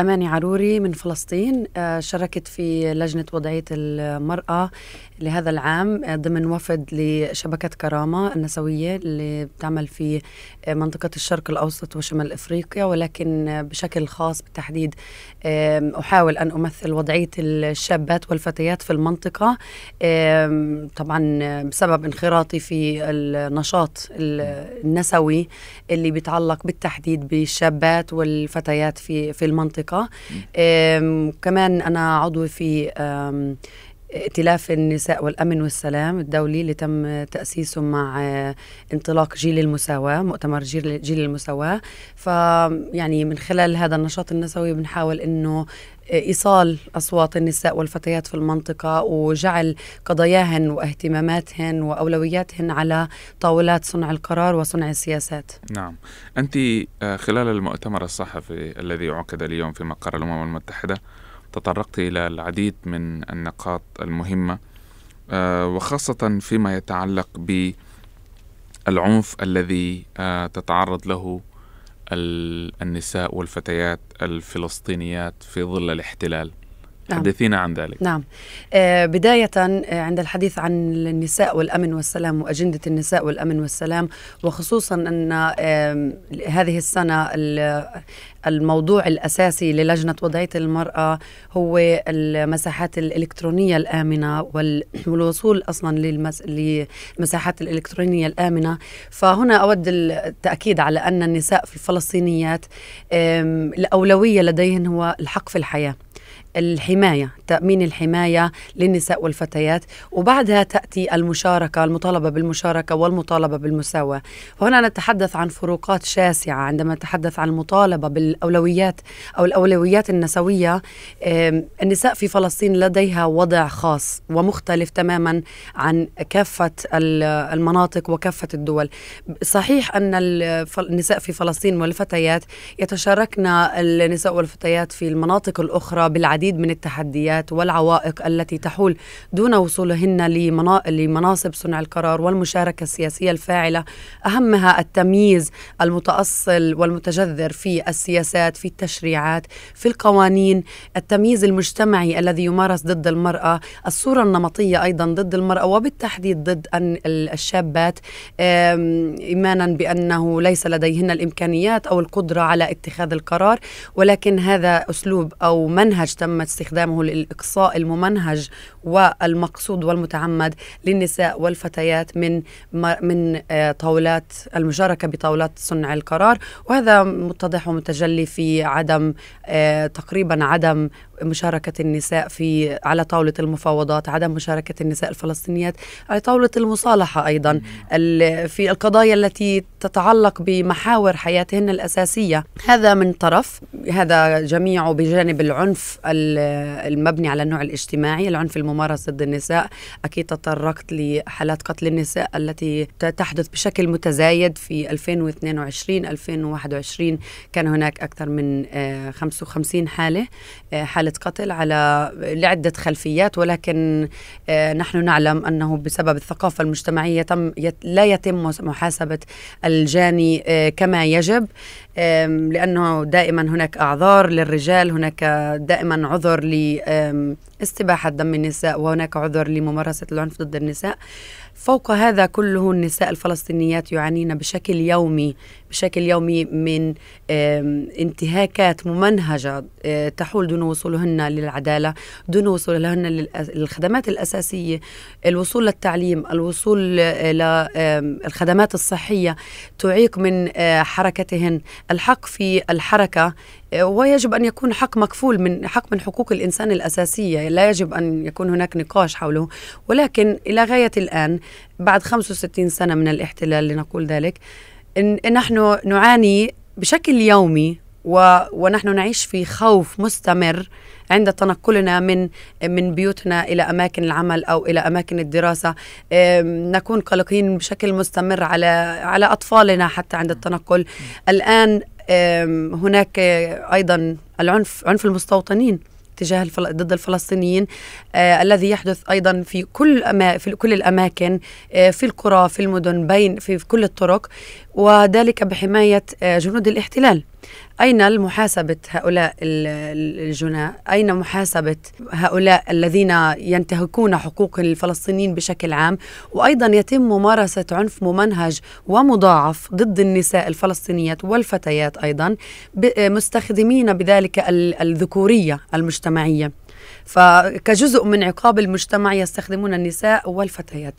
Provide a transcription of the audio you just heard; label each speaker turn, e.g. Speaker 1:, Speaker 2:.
Speaker 1: أماني عروري من فلسطين آه، شاركت في لجنة وضعية المرأة لهذا العام آه، ضمن وفد لشبكة كرامة النسوية اللي بتعمل في منطقة الشرق الأوسط وشمال إفريقيا ولكن بشكل خاص بالتحديد أحاول أن أمثل وضعية الشابات والفتيات في المنطقة طبعا بسبب انخراطي في النشاط النسوي اللي بيتعلق بالتحديد بالشابات والفتيات في في المنطقة. كمان أنا عضو في ائتلاف النساء والأمن والسلام الدولي اللي تم تأسيسه مع آه، انطلاق جيل المساواة مؤتمر جيل, جيل المساواة. فيعني من خلال هذا النشاط النسوي بنحاول أنه إيصال أصوات النساء والفتيات في المنطقة وجعل قضاياهن واهتماماتهن وأولوياتهن على طاولات صنع القرار وصنع السياسات.
Speaker 2: نعم. أنت آه، خلال المؤتمر الصحفي الذي عقد اليوم في مقر الأمم المتحدة تطرقت إلى العديد من النقاط المهمة آه، وخاصة فيما يتعلق بالعنف الذي آه، تتعرض له النساء والفتيات الفلسطينيات في ظل الاحتلال. نعم. حدثينا عن ذلك.
Speaker 1: نعم. آه بداية آه، عند الحديث عن النساء والأمن والسلام وأجندة النساء والأمن والسلام وخصوصا أن آه هذه السنة الموضوع الأساسي للجنة وضعية المرأة هو المساحات الإلكترونية الآمنة والوصول أصلا للمساحات الإلكترونية الآمنة. فهنا أود التأكيد على أن النساء في الفلسطينيات الأولوية لديهن هو الحق في الحياة. الحماية تأمين الحماية للنساء والفتيات وبعدها تأتي المشاركة المطالبة بالمشاركة والمطالبة بالمساواة. وهنا نتحدث عن فروقات شاسعة. عندما نتحدث عن المطالبة بالأولويات أو الأولويات النسوية النساء في فلسطين لديها وضع خاص ومختلف تماما عن كافة المناطق وكافة الدول. صحيح أن النساء في فلسطين والفتيات يتشاركن النساء والفتيات في المناطق الأخرى بالعديد العديد من التحديات والعوائق التي تحول دون وصولهن لمناصب صنع القرار والمشاركة السياسية الفاعلة. أهمها التمييز المتأصل والمتجذر في السياسات في التشريعات في القوانين. التمييز المجتمعي الذي يمارس ضد المرأة. الصورة النمطية أيضا ضد المرأة وبالتحديد ضد الشابات. إيمانا بأنه ليس لديهن الإمكانيات أو القدرة على اتخاذ القرار ولكن هذا أسلوب أو منهج تم استخدامه للإقصاء الممنهج والمقصود والمتعمد للنساء والفتيات من من آه، طاولات المشاركة بطاولات صنع القرار وهذا متضح ومتجلي في عدم آه، تقريبا عدم مشاركة النساء في على طاولة المفاوضات عدم مشاركة النساء الفلسطينيات على طاولة المصالحة أيضا في القضايا التي تتعلق بمحاور حياتهن الأساسية. هذا من طرف. هذا جميعه بجانب العنف المبني على النوع الاجتماعي العنف الممارس ضد النساء. أكيد تطرقت لحالات قتل النساء التي تحدث بشكل متزايد في 2022 2021 كان هناك أكثر من 55 آه، حالة آه، حالة قتل على لعدة خلفيات ولكن آه، نحن نعلم أنه بسبب الثقافة المجتمعية تم لا يتم محاسبة الجاني كما يجب. لأنه دائما هناك أعذار للرجال هناك دائما عذر لاستباحة دم النساء وهناك عذر لممارسة العنف ضد النساء. فوق هذا كله النساء الفلسطينيات يعانين بشكل يومي بشكل يومي من انتهاكات ممنهجة آه، تحول دون وصولهن للعدالة دون وصولهن للخدمات الأساسية الوصول للتعليم الوصول للخدمات الصحية تعيق من آه، حركتهن. الحق في الحركة آه، ويجب أن يكون حق مكفول من حق من حقوق الإنسان الأساسية. لا يجب أن يكون هناك نقاش حوله. ولكن إلى غاية الآن بعد 65 سنة من الاحتلال لنقول ذلك نحن نعاني بشكل يومي و ونحن نعيش في خوف مستمر عند تنقلنا من من بيوتنا إلى أماكن العمل أو إلى أماكن الدراسة. نكون قلقين بشكل مستمر على على أطفالنا حتى عند التنقل. الآن هناك أيضا العنف عنف المستوطنين تجاه الفل... ضد الفلسطينيين آه الذي يحدث أيضا في كل أما... في كل الأماكن آه في القرى في المدن بين في, كل الطرق. وذلك بحماية آه، جنود الاحتلال أين المحاسبة هؤلاء الجناة؟ أين محاسبة هؤلاء الذين ينتهكون حقوق الفلسطينيين بشكل عام؟ وأيضا يتم ممارسة عنف ممنهج ومضاعف ضد النساء الفلسطينيات والفتيات أيضا مستخدمين بذلك الذكورية المجتمعية فكجزء من عقاب المجتمع يستخدمون النساء والفتيات